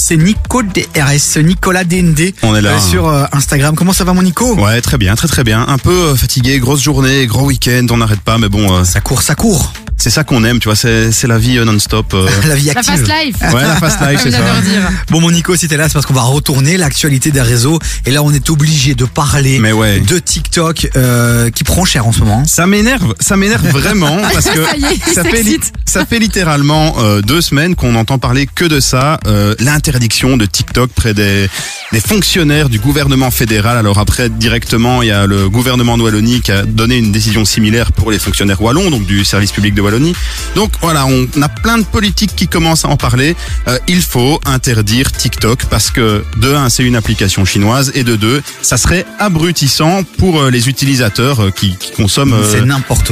C'est Nico DRS, Nicolas DND. On est là. euh, sur euh, Instagram. Comment ça va mon Nico? Ouais, très bien, très très bien. Un peu euh, fatigué, grosse journée, gros week-end, on n'arrête pas, mais bon, Ça court, ça court. C'est ça qu'on aime, tu vois, c'est c'est la vie euh, non-stop. euh. La vie La active. fast life. Ouais, la fast life, c'est ça. dire. Bon mon Nico, si t'es là, c'est parce qu'on va retourner l'actualité des réseaux. Et là, on est obligé de parler Mais ouais. de TikTok euh, qui prend cher en ce moment. Ça m'énerve, ça m'énerve vraiment parce que Ça y est, ça il fait, li- ça fait littéralement euh, deux semaines qu'on n'entend parler que de ça, euh, l'interdiction de TikTok près des, des fonctionnaires du gouvernement fédéral. Alors après, directement, il y a le gouvernement de Wallonie qui a donné une décision similaire pour les fonctionnaires wallons, donc du service public de Wallonie. Donc voilà, on a plein de politiques qui commencent à en parler. Euh, il faut interdire TikTok parce que de un, c'est une application chinoise et de deux, ça serait abrutissant pour euh, les utilisateurs euh, qui, qui consomment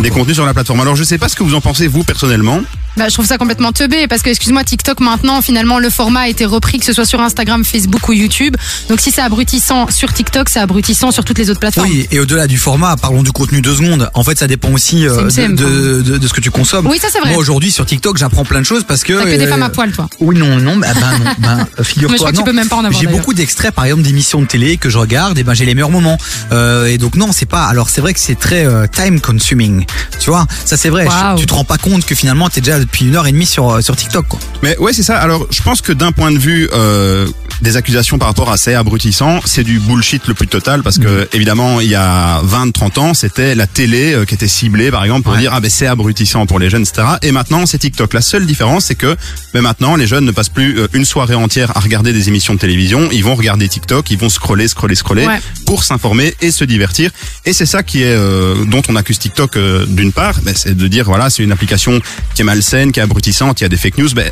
des quoi. contenus sur la plateforme. Alors je sais pas ce que vous en pensez vous personnellement. Bah, je trouve ça complètement teubé parce que, excuse-moi, TikTok maintenant, finalement, le format a été repris, que ce soit sur Instagram, Facebook ou YouTube. Donc, si c'est abrutissant sur TikTok, c'est abrutissant sur toutes les autres plateformes. Oui, et au-delà du format, parlons du contenu deux secondes. En fait, ça dépend aussi euh, de, de, de- de ce que tu consommes. Oui, ça, c'est vrai. Moi aujourd'hui sur TikTok, j'apprends plein de choses parce que. T'as que des euh, femmes à poil, toi. Oui, non, non, bah, bah, non, bah, figure-toi. tu peux même pas en avoir, J'ai beaucoup d'extraits, par exemple, d'émissions de télé que je regarde, et ben j'ai les meilleurs moments. Euh, et donc non, c'est pas. Alors c'est vrai que c'est très time consuming. Tu vois, ça c'est vrai. Waouh. Tu te rends pas compte que finalement t'es déjà depuis une heure et demie sur euh, sur TikTok. Mais ouais, c'est ça. Alors je pense que d'un point de vue euh, des accusations par rapport à c'est abrutissant, c'est du bullshit le plus total parce que évidemment il y a 20 30 ans, c'était la télé euh, qui était ciblée par exemple pour Ouais. dire ah ben c'est abrutissant pour les jeunes etc. Et maintenant c'est TikTok. La seule différence c'est que ben, maintenant les jeunes ne passent plus euh, une soirée entière à regarder des émissions de télévision, ils vont regarder TikTok, ils vont scroller scroller scroller Ouais. pour s'informer et se divertir. Et c'est ça qui est euh, dont on accuse TikTok euh, d'une part, ben, c'est de dire voilà c'est une application qui est malsaine, qui est abrutissante, il y a des fake news. Ben,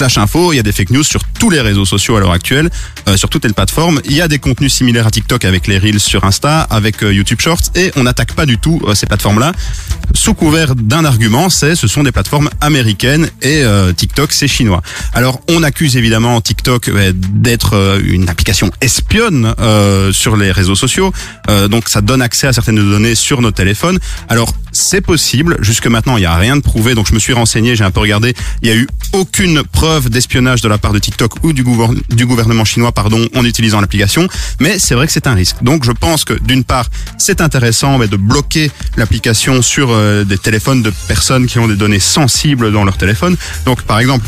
Info, il y a des fake news sur tous les réseaux sociaux à l'heure actuelle, euh, sur toutes les plateformes. Il y a des contenus similaires à TikTok avec les Reels sur Insta, avec euh, YouTube Shorts, et on n'attaque pas du tout euh, ces plateformes-là. Sous couvert d'un argument, c'est ce sont des plateformes américaines et euh, TikTok c'est chinois. Alors on accuse évidemment TikTok d'être une application espionne sur les réseaux sociaux, donc ça donne accès à certaines données sur nos téléphones. Alors c'est possible, jusque maintenant il n'y a rien de prouvé, donc je me suis renseigné, j'ai un peu regardé, il y a eu aucune preuve d'espionnage de la part de TikTok ou du gouvernement chinois pardon, en utilisant l'application, mais c'est vrai que c'est un risque. Donc je pense que d'une part c'est intéressant mais de bloquer l'application sur euh, des téléphones de personnes qui ont des données sensibles dans leur téléphone. Donc par exemple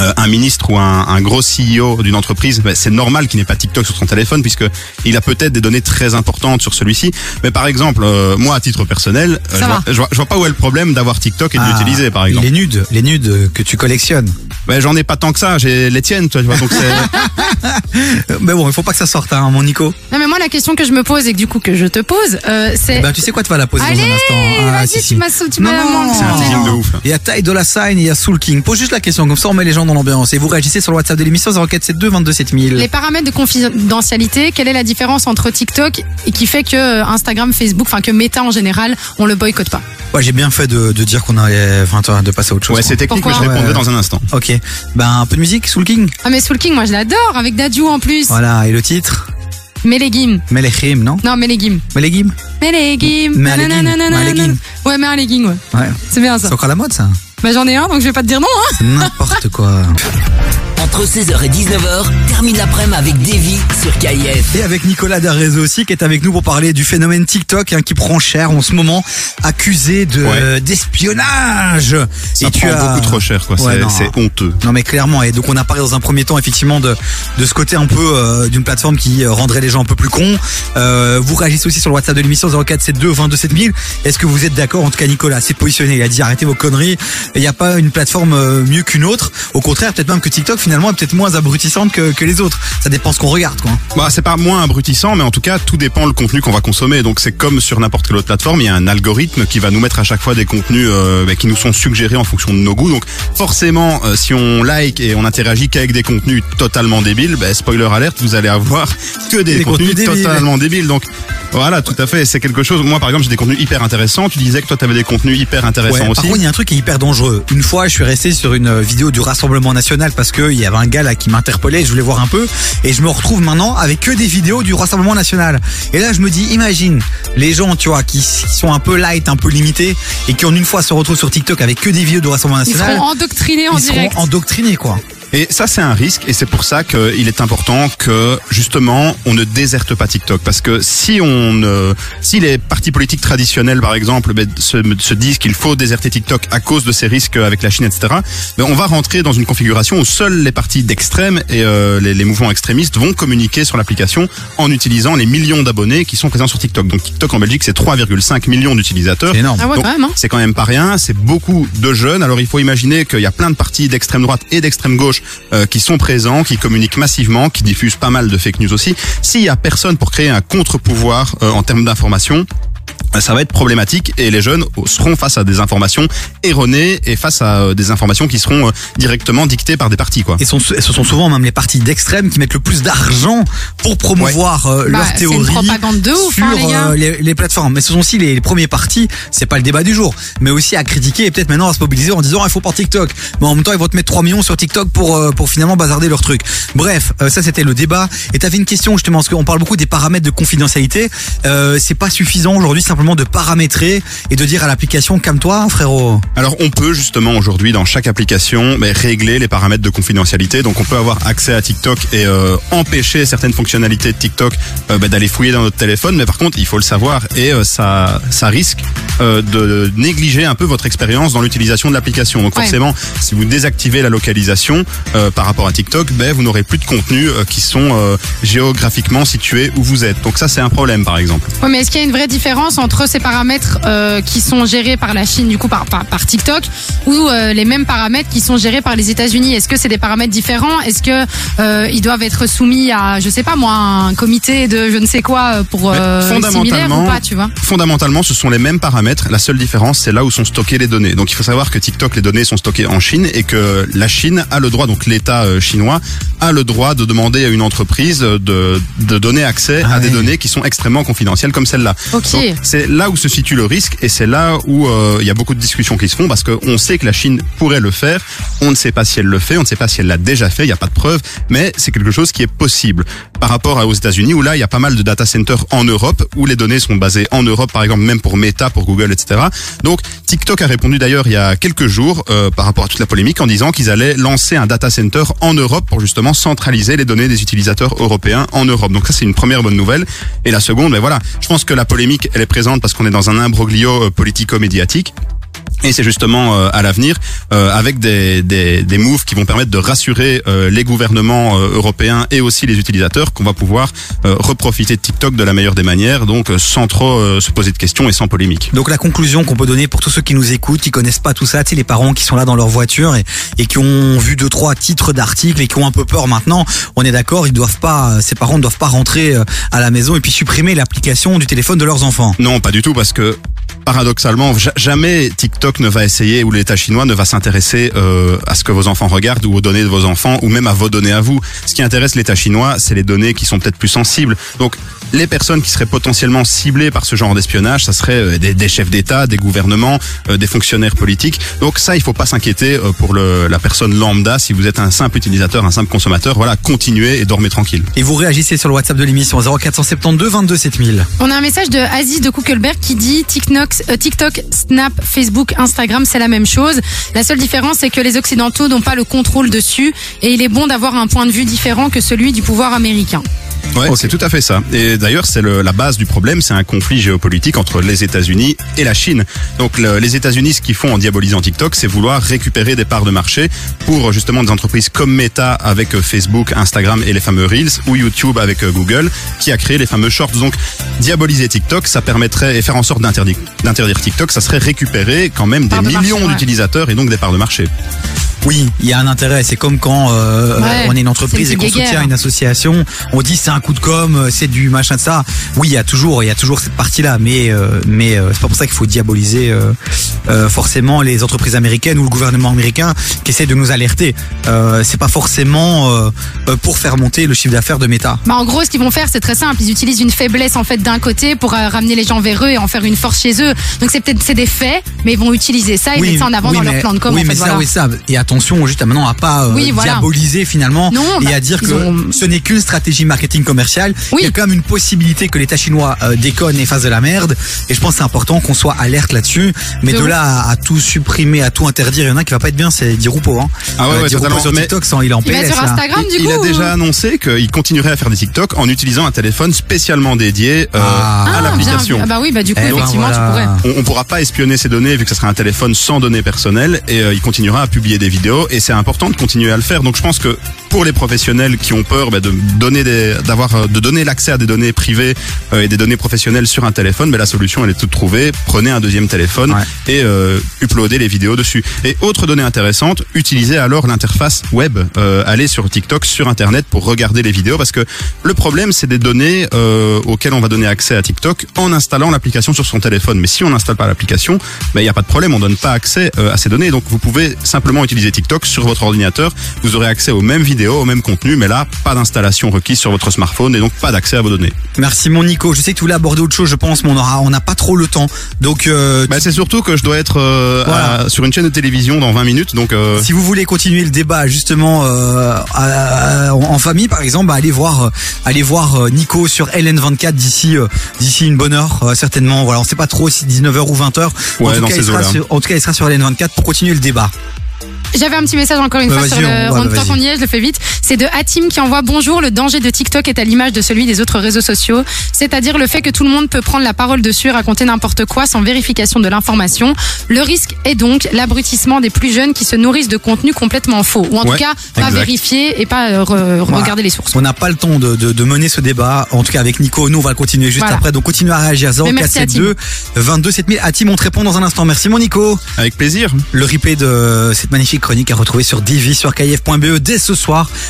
euh, un ministre ou un, un gros CEO d'une entreprise, ben, c'est normal qu'il n'ait pas TikTok sur son téléphone puisque il a peut-être des données très importantes sur celui-ci. Mais par exemple, euh, moi à titre personnel, euh, je, vois, je, vois, je vois pas où est le problème d'avoir TikTok et de Ah, l'utiliser par exemple. Les nudes, les nudes que tu collectionnes. Ben, j'en ai pas tant que ça, j'ai les tiennes, tu vois. Donc c'est Mais bon, il faut pas que ça sorte, hein, mon Nico. Non, mais moi, la question que je me pose et que du coup que je te pose, euh, c'est. Ben tu sais quoi, tu vas la poser Allez, dans un instant. vas-y, si, tu m'as tu Non, m'as non, menti. c'est un teasing de ouf. Il y a Ty Dolla Sign et il y a Soul King. Pose juste la question, comme ça on met les gens dans l'ambiance. Et vous réagissez sur le WhatsApp de l'émission 0472 22 7000. Les paramètres de confidentialité, quelle est la différence entre TikTok et qui fait que euh, Instagram, Facebook, enfin que Meta en général, on le boycotte pas? Ouais, j'ai bien fait de, de dire qu'on allait, enfin, de passer à autre chose. ouais, quoi. c'est technique, Pourquoi mais je répondrai Ouais. dans un instant. Ok. Ben, un peu de musique, Soul King. Ah mais Soul King, moi je l'adore, avec Dadju en plus. Voilà. Et le titre? Melegim. Melechim, non? Non, Melegim. Melegim? Melegim. Melegim. nananana. Melegim. Ouais, mais un legging, ouais. Ouais. C'est bien ça. C'est encore la mode, ça? Bah j'en ai un, donc je vais pas te dire non. Hein. N'importe quoi. Entre 16h et 19h, termine l'après-midi avec Davy sur KIF. Et avec Nicolas Darrezo aussi, qui est avec nous pour parler du phénomène TikTok, hein, qui prend cher en ce moment, accusé de, Ouais. d'espionnage. Ça Et tu as- beaucoup trop cher, quoi. Ouais, c'est c'est honteux. Non mais clairement et donc on a parlé dans un premier temps effectivement de de ce côté un peu euh, d'une plateforme qui euh, rendrait les gens un peu plus cons. Euh, vous réagissez aussi sur le WhatsApp de l'émission 0472 22 7000. Est-ce que vous êtes d'accord? En tout cas Nicolas s'est positionné, il a dit arrêtez vos conneries. Il n'y a pas une plateforme euh, mieux qu'une autre. Au contraire peut-être même que TikTok finalement est peut-être moins abrutissante que, que les autres. Ça dépend ce qu'on regarde quoi. Bah, c'est pas moins abrutissant, mais en tout cas, tout dépend le contenu qu'on va consommer. Donc, c'est comme sur n'importe quelle autre plateforme, il y a un algorithme qui va nous mettre à chaque fois des contenus euh, bah, qui nous sont suggérés en fonction de nos goûts. Donc, forcément, euh, si on like et on interagit qu'avec des contenus totalement débiles, bah, spoiler alerte, vous allez avoir que des, Des contenus, contenus débiles. totalement débiles. Donc, voilà, tout à fait. C'est quelque chose. Moi, par exemple, j'ai des contenus hyper intéressants. Tu disais que toi, tu avais des contenus hyper intéressants Ouais, aussi. par contre, il y a un truc qui est hyper dangereux. Une fois, je suis resté sur une vidéo du Rassemblement National parce que il y avait un gars là qui m'interpellait, je voulais voir un peu, et je me retrouve maintenant avec que des vidéos du Rassemblement National. Et là, je me dis, imagine les gens, tu vois, qui, sont un peu light, un peu limités, et qui en une fois se retrouvent sur TikTok avec que des vidéos du Rassemblement Ils National. seront endoctrinés en ils seront endoctrinés, quoi. Et ça, c'est un risque, et c'est pour ça qu'il est important que justement on ne déserte pas TikTok, parce que si on, ne- si les partis politiques traditionnels, par exemple, ben, se, se disent qu'il faut déserter TikTok à cause de ces risques avec la Chine, etc., ben, on va rentrer dans une configuration où seuls les partis d'extrême et euh, les, les mouvements extrémistes vont communiquer sur l'application en utilisant les millions d'abonnés qui sont présents sur TikTok. Donc TikTok en Belgique, c'est 3,5 millions d'utilisateurs. C'est énorme. Ah ouais, Donc, quand même. C'est quand même pas rien, c'est beaucoup de jeunes. Alors il faut imaginer qu'il y a plein de partis d'extrême droite et d'extrême gauche euh, qui sont présents, qui communiquent massivement, qui diffusent pas mal de fake news aussi. S'il y a personne pour créer un contre-pouvoir euh, en termes d'information, ça va être problématique et les jeunes seront face à des informations erronées et face à euh, des informations qui seront euh, directement dictées par des partis quoi. Et, sont- et ce sont souvent même les partis d'extrême qui mettent le plus d'argent pour promouvoir euh, Bah, leur c'est une théorie propagande de ouf, sur hein, les gars. euh, les, les plateformes. Mais ce sont aussi les, les premiers partis, c'est pas le débat du jour, mais aussi à critiquer et peut-être maintenant à se mobiliser en disant ah, il faut pas TikTok. Mais en même temps, ils vont te mettre 3 millions sur TikTok pour euh, pour finalement bazarder leur truc. Bref, ça c'était le débat. Et t'avais une question justement parce qu'on parle beaucoup des paramètres de confidentialité. Euh, c'est pas suffisant aujourd'hui simplement de paramétrer et de dire à l'application calme-toi, frérot. Alors on peut justement aujourd'hui dans chaque application mais, régler les paramètres de confidentialité. Donc on peut avoir accès à TikTok et euh, empêcher certaines fonctionnalités de TikTok euh, bah, d'aller fouiller dans notre téléphone. Mais par contre il faut le savoir et euh, ça, ça risque euh, de négliger un peu votre expérience dans l'utilisation de l'application. Donc Ouais. forcément si vous désactivez la localisation euh, par rapport à TikTok, ben, vous n'aurez plus de contenus euh, qui sont euh, géographiquement situés où vous êtes. Donc ça c'est un problème par exemple. Ouais, mais est-ce qu'il y a une vraie différence entre ces paramètres euh, qui sont gérés par la Chine, du coup par, par, par TikTok, ou euh, les mêmes paramètres qui sont gérés par les États-Unis Est-ce que c'est des paramètres différents? Est-ce que euh, ils doivent être soumis à, je sais pas moi, un comité de je ne sais quoi pour euh, fondamentalement- ou pas, tu vois? Fondamentalement, ce sont les mêmes paramètres. La seule différence, c'est là où sont stockées les données. Donc, il faut savoir que TikTok, les données sont stockées en Chine et que la Chine a le droit, donc l'État euh, chinois a le droit de demander à une entreprise de, de donner accès Ah à des données qui sont extrêmement confidentielles comme celle-là. Ok. Donc, Là où se situe le risque et c'est là où euh, il y a beaucoup de discussions qui se font parce qu'on sait que la Chine pourrait le faire. On ne sait pas si elle le fait, on ne sait pas si elle l'a déjà fait, il n'y a pas de preuve, mais c'est quelque chose qui est possible. Par rapport aux États-Unis où là, il y a pas mal de data centers en Europe où les données sont basées en Europe, par exemple même pour Meta, pour Google, etc. Donc TikTok a répondu d'ailleurs il y a quelques jours euh, par rapport à toute la polémique en disant qu'ils allaient lancer un data center en Europe pour justement centraliser les données des utilisateurs européens en Europe. Donc ça c'est une première bonne nouvelle. Et la seconde, ben voilà, je pense que la polémique elle est présente parce qu'on est dans un imbroglio euh, politico-médiatique. Et c'est justement euh, à l'avenir, euh, avec des, des, des moves qui vont permettre de rassurer euh, les gouvernements européens et aussi les utilisateurs, qu'on va pouvoir reprofiter de TikTok de la meilleure des manières, donc sans trop se poser de questions et sans polémique. Donc la conclusion qu'on peut donner pour tous ceux qui nous écoutent, qui connaissent pas tout ça, sais les parents qui sont là dans leur voiture et, et qui ont vu deux trois titres d'articles et qui ont un peu peur maintenant, on est d'accord, ils doivent pas, ces parents ne doivent pas rentrer à la maison et puis supprimer l'application du téléphone de leurs enfants. Non, pas du tout, parce que paradoxalement, ja- jamais TikTok ne va essayer ou l'État chinois ne va s'intéresser euh, à ce que vos enfants regardent ou aux données de vos enfants ou même à vos données à vous. Ce qui intéresse l'État chinois, c'est les données qui sont peut-être plus sensibles. Donc, les personnes qui seraient potentiellement ciblées par ce genre d'espionnage, ça serait euh, des, des chefs d'État, des gouvernements, euh, des fonctionnaires politiques. Donc ça, il faut pas s'inquiéter euh, pour le, la personne lambda. Si vous êtes un simple utilisateur, un simple consommateur, voilà, continuez et dormez tranquille. Et vous réagissez sur le WhatsApp de l'émission 0472 22 7000. On a un message de Aziz de Kuckelberg qui dit TikTok, TikTok, Snap, Facebook, Instagram, c'est la même chose. La seule différence, c'est que les Occidentaux n'ont pas le contrôle dessus et il est bon d'avoir un point de vue différent que celui du pouvoir américain. Ouais, c'est tout à fait ça. Et d'ailleurs, c'est le- la base du problème, c'est un conflit géopolitique entre les États-Unis et la Chine. Donc, le- les États-Unis, ce qu'ils font en diabolisant TikTok, c'est vouloir récupérer des parts de marché pour justement des entreprises comme Meta avec euh, Facebook, Instagram et les fameux Reels, ou YouTube avec euh, Google, qui a créé les fameux Shorts. Donc, diaboliser TikTok, ça permettrait et faire en sorte d'interdire TikTok, ça serait récupérer quand même des millions ouais. d'utilisateurs et donc des parts de marché. Oui, il y a un intérêt. C'est comme quand euh, Ouais, on est une entreprise et qu'on soutient une association, on dit c'est un coup de com, c'est du machin de ça. Oui, il y a toujours, il y a toujours cette partie-là, mais euh, mais euh, c'est pas pour ça qu'il faut diaboliser euh, euh, forcément les entreprises américaines ou le gouvernement américain qui essaie de nous alerter. Euh, c'est pas forcément pour faire monter le chiffre d'affaires de Meta. Bah, en gros, ce qu'ils vont faire, c'est très simple. Ils utilisent une faiblesse en fait d'un côté pour ramener les gens vers eux et en faire une force chez eux. Donc c'est peut-être c'est des faits, mais ils vont utiliser ça et mettre ça en avant dans leur mais, plan de com. oui, en mais ça, oui, ça. Et attention. Attention juste à maintenant à pas euh, Oui, voilà. diaboliser finalement Non, et bah, à dire que ont- ce n'est qu'une stratégie marketing commerciale. Oui. Il y a quand même une possibilité que l'État chinois euh, déconne et fasse de la merde. Et je pense que c'est important qu'on soit alerte là-dessus. Mais De là à, à tout supprimer, à tout interdire, il y en a qui va pas être bien, c'est Dirupo. Hein. Ah ouais, totalement. sur TikTok, sans, il est en Il PLS. sur là. Instagram du il coup a ou- déjà annoncé qu'il continuerait à faire des TikTok en utilisant un téléphone spécialement dédié euh, Ah. à Ah, l'application. bien. Ah bah oui, bah du coup, Eh ben effectivement, voilà. tu pourrais. On, on pourra pas espionner ces données vu que ce sera un téléphone sans données personnelles et euh, il continuera à publier des vidéos et c'est important de continuer à le faire. Donc je pense que pour les professionnels qui ont peur bah, de donner d'avoir, euh, de donner l'accès à des données privées euh, et des données professionnelles sur un téléphone, mais la solution elle est toute trouvée. Prenez un deuxième téléphone Ouais. et euh, uploadez les vidéos dessus. Et autre donnée intéressante, utilisez alors l'interface web. Euh, allez sur TikTok, sur Internet pour regarder les vidéos parce que le problème c'est des données auxquelles on va donner accès à TikTok en installant l'application sur son téléphone. Mais si on n'installe pas l'application, ben, il n'y a pas de problème, on donne pas accès à ces données. Donc vous pouvez simplement utiliser TikTok sur votre ordinateur. Vous aurez accès aux mêmes vidéos, au même contenu, mais là pas d'installation requise sur votre smartphone et donc pas d'accès à vos données. Merci mon Nico. Je sais que tu voulais aborder autre chose, je pense, mais on aura, on n'a pas trop le temps. Donc, euh, Bah, c'est surtout que je dois être euh, Voilà. à- sur une chaîne de télévision dans 20 minutes, donc euh, Si vous voulez continuer le débat justement euh, à- à- en famille par exemple, bah, allez voir, euh, allez voir euh, Nico sur LN24 d'ici euh, d'ici une bonne heure euh, certainement. Voilà, on sait pas trop si 19h ou 20h. en, Ouais, tout dans cas, ces il sera eaux-là. sur, en tout cas, il sera sur LN24 pour continuer le débat. J'avais un petit message encore une Bah, fois sur le. on- ouais, bah, y est, je le fais vite. C'est de Hatim qui envoie bonjour. Le danger de TikTok est à l'image de celui des autres réseaux sociaux, c'est-à-dire le fait que tout le monde peut prendre la parole dessus et raconter n'importe quoi sans vérification de l'information. Le risque est donc l'abrutissement des plus jeunes qui se nourrissent de contenus complètement faux, ou en tout cas pas exact. vérifier et pas euh, re- Voilà. regarder les sources. On n'a pas le temps de, de, de mener ce débat. En tout cas, avec Nico, nous on va le continuer juste Voilà. après. Donc continuez à réagir Mais merci, 0472 22 7000. À Tim, on te répond dans un instant. Merci mon Nico. avec plaisir. Le replay de cette magnifique chronique à retrouver sur Divi sur kf.be dès ce soir.